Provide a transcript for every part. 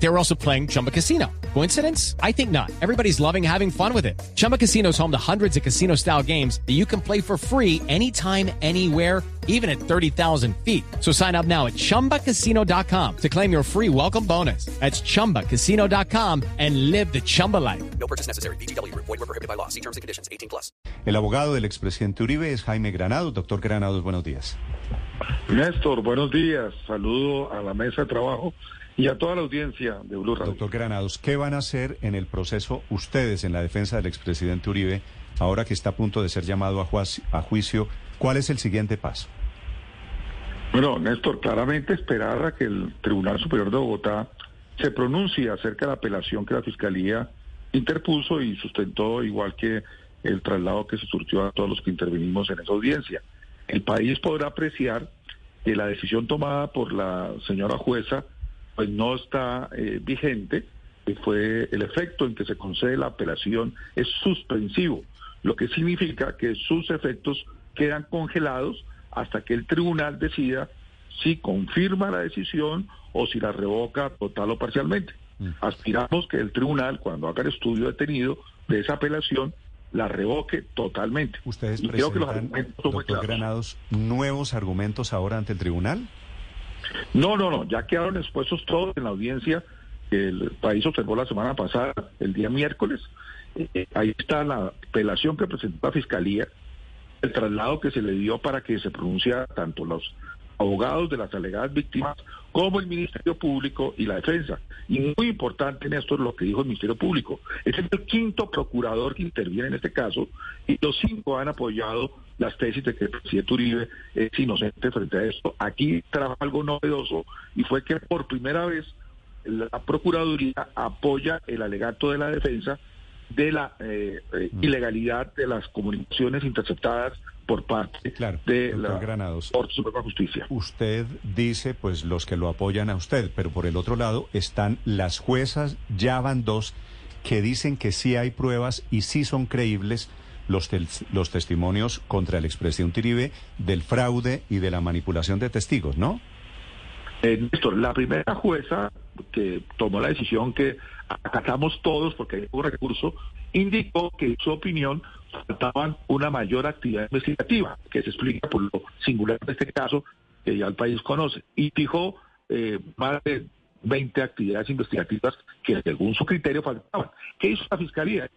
They were also playing Chumba Casino. Coincidence? I think not. Everybody's loving having fun with it. Chumba Casino is home to hundreds of casino style games that you can play for free anytime, anywhere, even at 30,000 feet. So sign up now at chumbacasino.com to claim your free welcome bonus. That's chumbacasino.com and live the Chumba life. No purchase necessary. BGW. Void were prohibited by law. See terms and conditions. 18 plus. El abogado del expresidente Uribe es Jaime Granados. Doctor Granados, buenos días. Néstor, buenos días. Saludo a la mesa de trabajo y a toda la audiencia de Blue Radio. Doctor Granados, ¿qué van a hacer en el proceso ustedes en la defensa del expresidente Uribe ahora que está a punto de ser llamado a, juaz- a juicio? ¿Cuál es el siguiente paso? Bueno, Néstor, claramente esperar a que el Tribunal Superior de Bogotá se pronuncie acerca de la apelación que la Fiscalía interpuso y sustentó, igual que el traslado que se surtió a todos los que intervenimos en esa audiencia. El país podrá apreciar que la decisión tomada por la señora jueza pues no está eh, vigente, que fue el efecto en que se concede la apelación es suspensivo, lo que significa que sus efectos quedan congelados hasta que el tribunal decida si confirma la decisión o si la revoca total o parcialmente. Aspiramos que el tribunal, cuando haga el estudio detenido de esa apelación, la revoque totalmente. ¿Ustedes Y creo que los argumentos son muy doctor claros. Granados, nuevos argumentos ahora ante el tribunal? No, no, no, ya quedaron expuestos todos en la audiencia que el país observó la semana pasada, el día miércoles. Eh, eh, ahí está la apelación que presentó la Fiscalía, el traslado que se le dio para que se pronunciara tanto los abogados de las alegadas víctimas como el Ministerio Público y la defensa. Y muy importante, Néstor, lo que dijo el Ministerio Público. Es el quinto procurador que interviene en este caso y los cinco han apoyado las tesis de que el presidente Uribe es inocente frente a esto. Aquí trabaja algo novedoso y fue que por primera vez la Procuraduría apoya el alegato de la defensa de la eh, eh, ilegalidad de las comunicaciones interceptadas por parte Claro, de la Granados. Corte Suprema de Justicia. Usted dice, pues, los que lo apoyan a usted, pero por el otro lado están las juezas, ya van dos, que dicen que sí hay pruebas y sí son creíbles los, tel- los testimonios contra el expresidente Uribe del fraude y de la manipulación de testigos, ¿no? Eh, Néstor, la primera jueza que tomó la decisión que acatamos todos porque hay un recurso, indicó que en su opinión faltaban una mayor actividad investigativa, que se explica por lo singular de este caso que ya el país conoce, y fijó eh, más de 20 actividades investigativas que según su criterio faltaban. ¿Qué hizo la Fiscalía?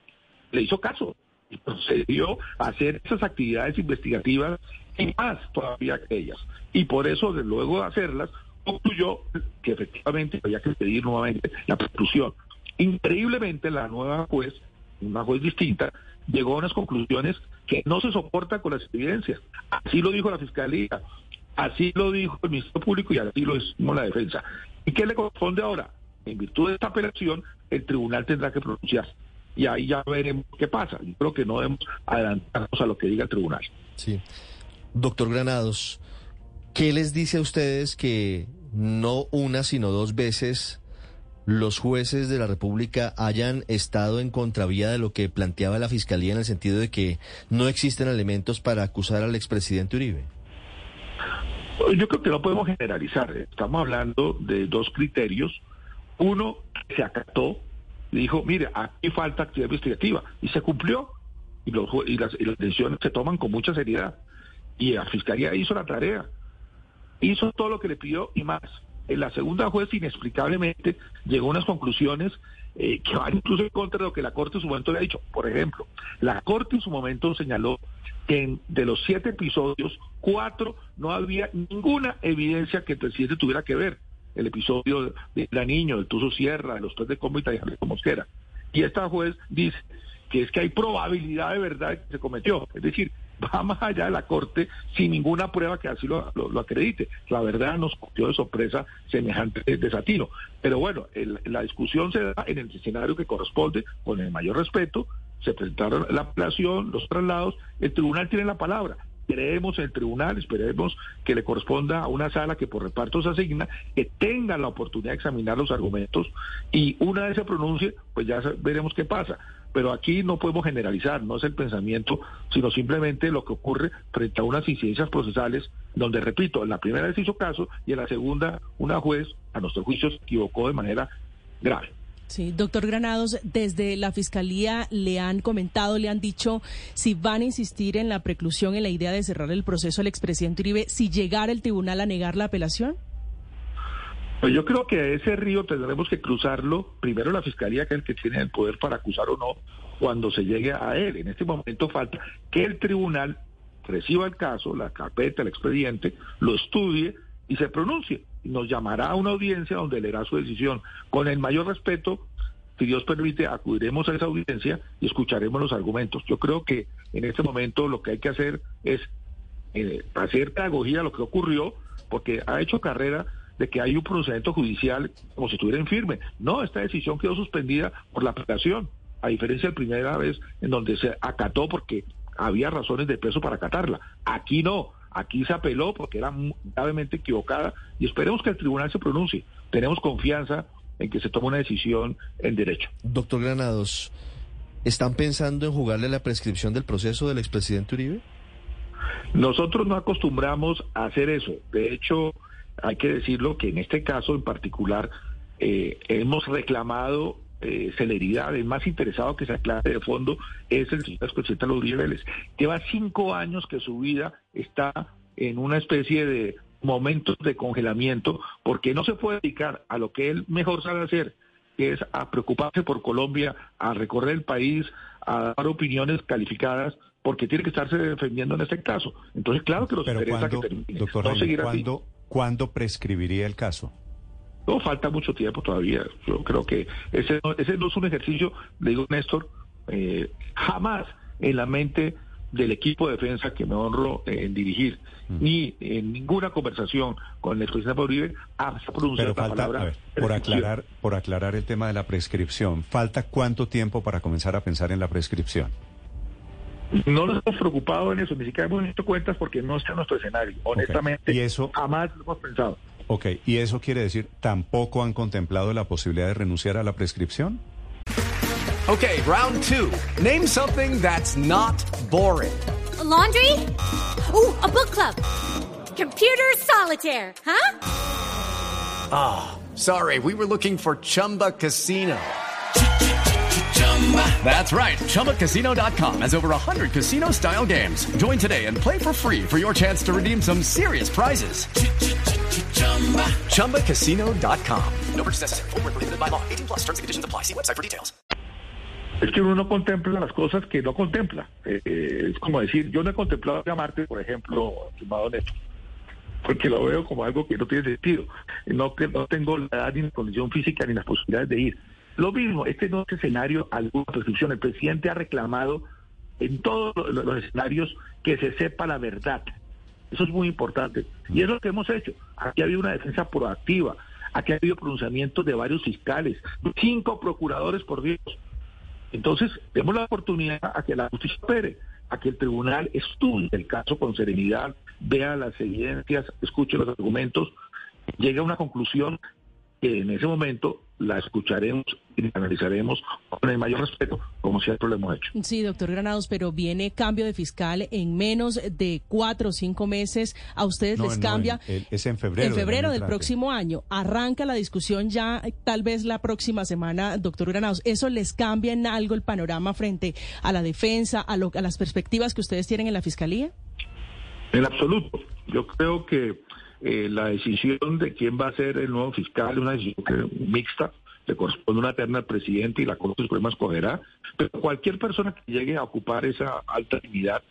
Le hizo caso y procedió a hacer esas actividades investigativas y más todavía que ellas. Y por eso, de luego de hacerlas, concluyó que efectivamente había que pedir nuevamente la preclusión. Increíblemente, la nueva juez, una juez distinta, llegó a unas conclusiones que no se soportan con las evidencias. Así lo dijo la Fiscalía, así lo dijo el Ministerio Público y así lo decimos la defensa. ¿Y qué le corresponde ahora? En virtud de esta apelación, el tribunal tendrá que pronunciarse. Y ahí ya veremos qué pasa. Yo creo que no debemos adelantarnos a lo que diga el tribunal. Sí. Doctor Granados, ¿qué les dice a ustedes que no una, sino dos veces los jueces de la República hayan estado en contravía de lo que planteaba la Fiscalía en el sentido de que no existen elementos para acusar al expresidente Uribe? Yo creo que no podemos generalizar. Estamos hablando de dos criterios. Uno se acató, dijo, mire, aquí falta actividad investigativa, y se cumplió. Y, las, y decisiones se toman con mucha seriedad. Y la Fiscalía hizo la tarea. Hizo todo lo que le pidió y más. En la segunda juez, inexplicablemente, llegó a unas conclusiones eh, que van incluso en contra de lo que la Corte en su momento le ha dicho. Por ejemplo, la Corte en su momento señaló que de los siete episodios, cuatro no había ninguna evidencia que el presidente tuviera que ver. El episodio de la niño, del Tuzo Sierra, de los tres de Cómita y Javier Mosquera. Y esta juez dice que es que hay probabilidad de verdad que se cometió. Es decir, va más allá de la Corte sin ninguna prueba que así lo, lo- lo acredite. La verdad nos cogió de sorpresa semejante desatino. Pero bueno, el- la discusión se da en el escenario que corresponde, con el mayor respeto. Se presentaron la apelación, los traslados, el tribunal tiene la palabra. Esperemos el tribunal, esperemos que le corresponda a una sala que por reparto se asigna, que tenga la oportunidad de examinar los argumentos y una vez se pronuncie, pues ya veremos qué pasa. Pero aquí no podemos generalizar, no es el pensamiento, sino simplemente lo que ocurre frente a unas incidencias procesales, donde, repito, en la primera vez hizo caso y en la segunda una juez, a nuestro juicio, se equivocó de manera grave. Sí, doctor Granados, desde la Fiscalía le han comentado, le han dicho si van a insistir en la preclusión, en la idea de cerrar el proceso al expresidente Uribe, si llegara el tribunal a negar la apelación. Pues yo creo que ese río tendremos que cruzarlo, primero la Fiscalía, que es el que tiene el poder para acusar o no, cuando se llegue a él. En este momento falta que el tribunal reciba el caso, la carpeta, el expediente, lo estudie y se pronuncie. Nos llamará a una audiencia donde leerá su decisión. Con el mayor respeto, si Dios permite, acudiremos a esa audiencia y escucharemos los argumentos. Yo creo que en este momento lo que hay que hacer es eh, hacer pedagogía lo que ocurrió, porque ha hecho carrera de que hay un procedimiento judicial como si estuviera en firme. No, esta decisión quedó suspendida por la apelación, a diferencia de la primera vez en donde se acató porque había razones de peso para acatarla. Aquí no, aquí se apeló porque era gravemente equivocada y esperemos que el tribunal se pronuncie. Tenemos confianza en que se tome una decisión en derecho. Doctor Granados, ¿están pensando en jugarle la prescripción del proceso del expresidente Uribe? Nosotros no acostumbramos a hacer eso. De hecho, hay que decirlo que en este caso en particular eh, hemos reclamado eh, celeridad. El más interesado que se aclare de fondo es el señor expresidente Luis Vélez. Lleva cinco años que su vida está en una especie de momentos de congelamiento porque no se puede dedicar a lo que él mejor sabe hacer, que es a preocuparse por Colombia, a recorrer el país, a dar opiniones calificadas porque tiene que estarse defendiendo en este caso. Entonces, claro que los interesa que termine. Doctor no. ¿cuándo, ¿cuándo prescribiría el caso? No, falta mucho tiempo todavía. Yo creo que ese no, ese no es un ejercicio, le digo Néstor, eh, jamás en la mente del equipo de defensa que me honro en dirigir, ni en ninguna conversación con el presidente Uribe ha pronunciado Pero la palabra a ver, por aclarar, por aclarar el tema de la prescripción, ¿falta cuánto tiempo para comenzar a pensar en la prescripción? No nos hemos preocupado en eso, ni siquiera hemos hecho cuentas porque no está en nuestro escenario. Honestamente, ¿Y eso? jamás lo hemos pensado. Ok, ¿y eso quiere decir tampoco han contemplado la posibilidad de renunciar a la prescripción? Okay, round two. Name something that's not boring. A laundry? Ooh, a book club. Computer solitaire, huh? Ah, sorry, we were looking for Chumba Casino. That's right. ChumbaCasino.com has over 100 casino style games. Join today and play for free for your chance to redeem some serious prizes. ChumbaCasino.com. No purchase necessary. Where prohibited by law. 18 plus terms and conditions apply. See website for details. Es que uno no contempla las cosas que no contempla. Eh, eh, es como decir, yo no he contemplado llamarte, por ejemplo, estimado Néstor, porque lo veo como algo que no tiene sentido. No, no tengo la edad ni la condición física ni las posibilidades de ir. Lo mismo, este no es escenario alguna prescripción. El presidente ha reclamado en todos los escenarios que se sepa la verdad. Eso es muy importante. Y es lo que hemos hecho. Aquí ha habido una defensa proactiva. Aquí ha habido pronunciamientos de varios fiscales, cinco procuradores por Dios. Entonces, demos la oportunidad a que la justicia opere, a que el tribunal estudie el caso con serenidad, vea las evidencias, escuche los argumentos, llegue a una conclusión que en ese momento la escucharemos y la analizaremos con el mayor respeto, como siempre lo hemos hecho. Sí, doctor Granados, pero viene cambio de fiscal en menos de cuatro o cinco meses. ¿A ustedes No, les no, cambia? es en febrero En febrero del próximo año. Arranca la discusión ya, tal vez la próxima semana, doctor Granados. ¿Eso les cambia en algo el panorama frente a la defensa, a, lo- a las perspectivas que ustedes tienen en la fiscalía? En absoluto. Yo creo que eh, la decisión de quién va a ser el nuevo fiscal es una decisión que- mixta, le corresponde una terna al presidente y la Corte Suprema escogerá, pero cualquier persona que llegue a ocupar esa alta dignidad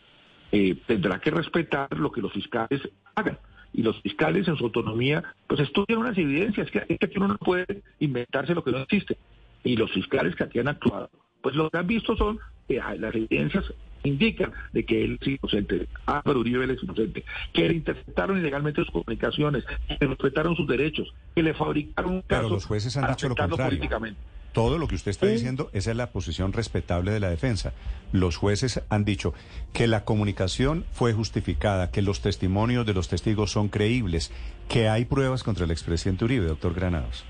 eh, tendrá que respetar lo que los fiscales hagan. Y los fiscales en su autonomía, pues estudian unas evidencias, que, es que aquí uno no puede inventarse lo que no existe. Y los fiscales que aquí han actuado, pues lo que han visto son que las evidencias indican de que él es inocente, Álvaro Uribe él es inocente, que le interceptaron ilegalmente sus comunicaciones, que le respetaron sus derechos, que le fabricaron un Pero caso los jueces han dicho lo contrario. políticamente. todo lo que usted está diciendo, esa es la posición respetable de la defensa. Los jueces han dicho que la comunicación fue justificada, que los testimonios de los testigos son creíbles, que hay pruebas contra el expresidente Uribe, doctor Granados.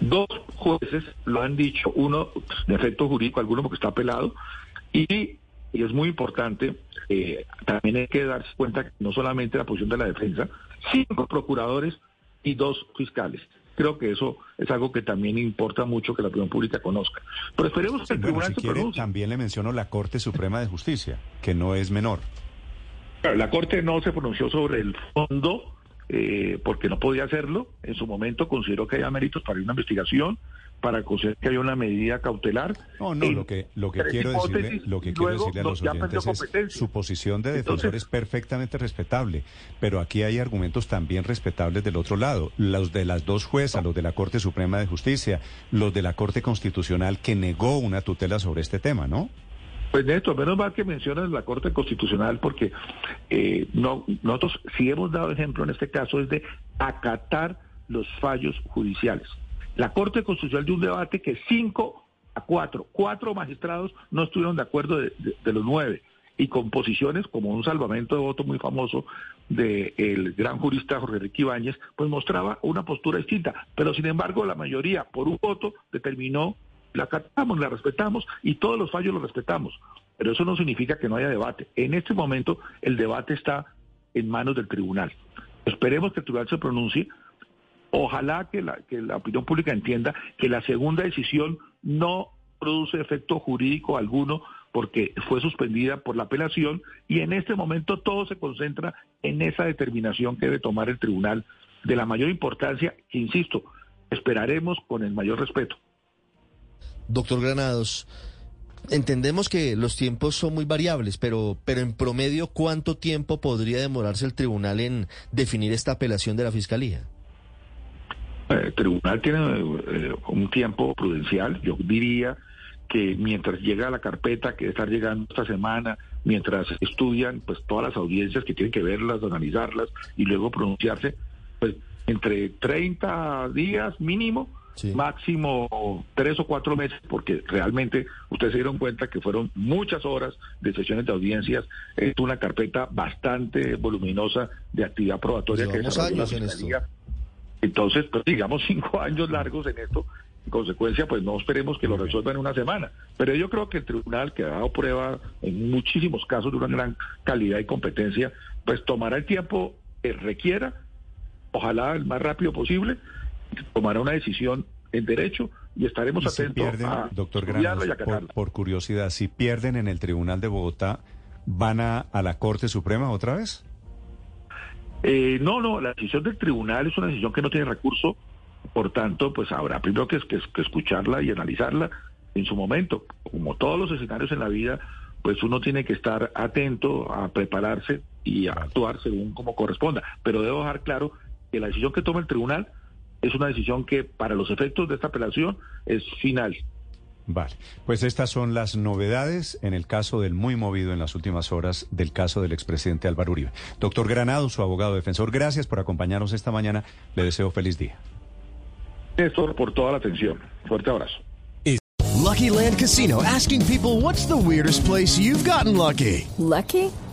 Dos jueces lo han dicho, uno de efecto jurídico, alguno porque está apelado, y, y es muy importante, eh, también hay que darse cuenta que no solamente la posición de la defensa, cinco procuradores y dos fiscales. Creo que eso es algo que también importa mucho que la opinión pública conozca. Pero esperemos que el Bueno, tribunal si quiere, también le menciono la Corte Suprema de Justicia, que no es menor. Claro, La Corte no se pronunció sobre el fondo eh, porque no podía hacerlo. En su momento consideró que había méritos para una investigación, para considerar que había una medida cautelar. No, no, lo que, lo que quiero decirle, lo que quiero decirle a los oyentes es su posición de defensor Entonces- es perfectamente respetable, pero aquí hay argumentos también respetables del otro lado, los de las dos juezas, los de la Corte Suprema de Justicia, los de la Corte Constitucional que negó una tutela sobre este tema, ¿no? Pues Néstor, menos mal que mencionas la Corte Constitucional porque eh, no, nosotros sí hemos dado ejemplo en este caso es de acatar los fallos judiciales. La Corte Constitucional de un debate que cinco a cuatro, cuatro magistrados no estuvieron de acuerdo de los nueve y con posiciones como un salvamento de voto muy famoso del gran jurista Jorge Enrique Ibáñez, pues mostraba una postura distinta. Pero sin embargo, la mayoría, por un voto, determinó la acatamos, la respetamos y todos los fallos los respetamos. Pero eso no significa que no haya debate. En este momento el debate está en manos del tribunal. Esperemos que el tribunal se pronuncie. Ojalá que la, opinión pública entienda que la segunda decisión no produce efecto jurídico alguno porque fue suspendida por la apelación y en este momento todo se concentra en esa determinación que debe tomar el tribunal de la mayor importancia, que insisto, esperaremos con el mayor respeto. Doctor Granados, entendemos que los tiempos son muy variables, pero, pero en promedio, ¿cuánto tiempo podría demorarse el tribunal en definir esta apelación de la Fiscalía? Eh, El tribunal tiene eh, un tiempo prudencial, yo diría que mientras llega la carpeta que debe estar llegando esta semana, mientras estudian pues todas las audiencias que tienen que verlas, analizarlas y luego pronunciarse, pues entre 30 días mínimo, Sí. máximo tres o cuatro meses, porque realmente ustedes se dieron cuenta que fueron muchas horas de sesiones de audiencias, es una carpeta bastante voluminosa de actividad probatoria que Llevamos desarrolló la Entonces, pues digamos cinco años largos en esto. En consecuencia, pues no esperemos que lo resuelvan en una semana. Pero yo creo que el tribunal, que ha dado prueba en muchísimos casos de una gran calidad y competencia, pues tomará el tiempo que requiera, ojalá el más rápido posible, tomará una decisión en derecho y estaremos Y si atentos pierden, a doctor Granados, por, por curiosidad, si pierden en el Tribunal de Bogotá, ¿van a, a la Corte Suprema otra vez? Eh, no, no, la decisión del tribunal es una decisión que no tiene recurso, por tanto, pues habrá primero que, que- que escucharla y analizarla en su momento. Como todos los escenarios en la vida, pues uno tiene que estar atento a prepararse y a actuar según como corresponda. Pero debo dejar claro que la decisión que toma el tribunal es una decisión que para los efectos de esta apelación es final. Vale, pues estas son las novedades en el caso del muy movido en las últimas horas del caso del expresidente Álvaro Uribe. Doctor Granado, su abogado defensor, gracias por acompañarnos esta mañana. Le deseo feliz día. Néstor, por toda la atención. Fuerte abrazo. Lucky Land Casino asking people what's the weirdest place you've gotten lucky? Lucky?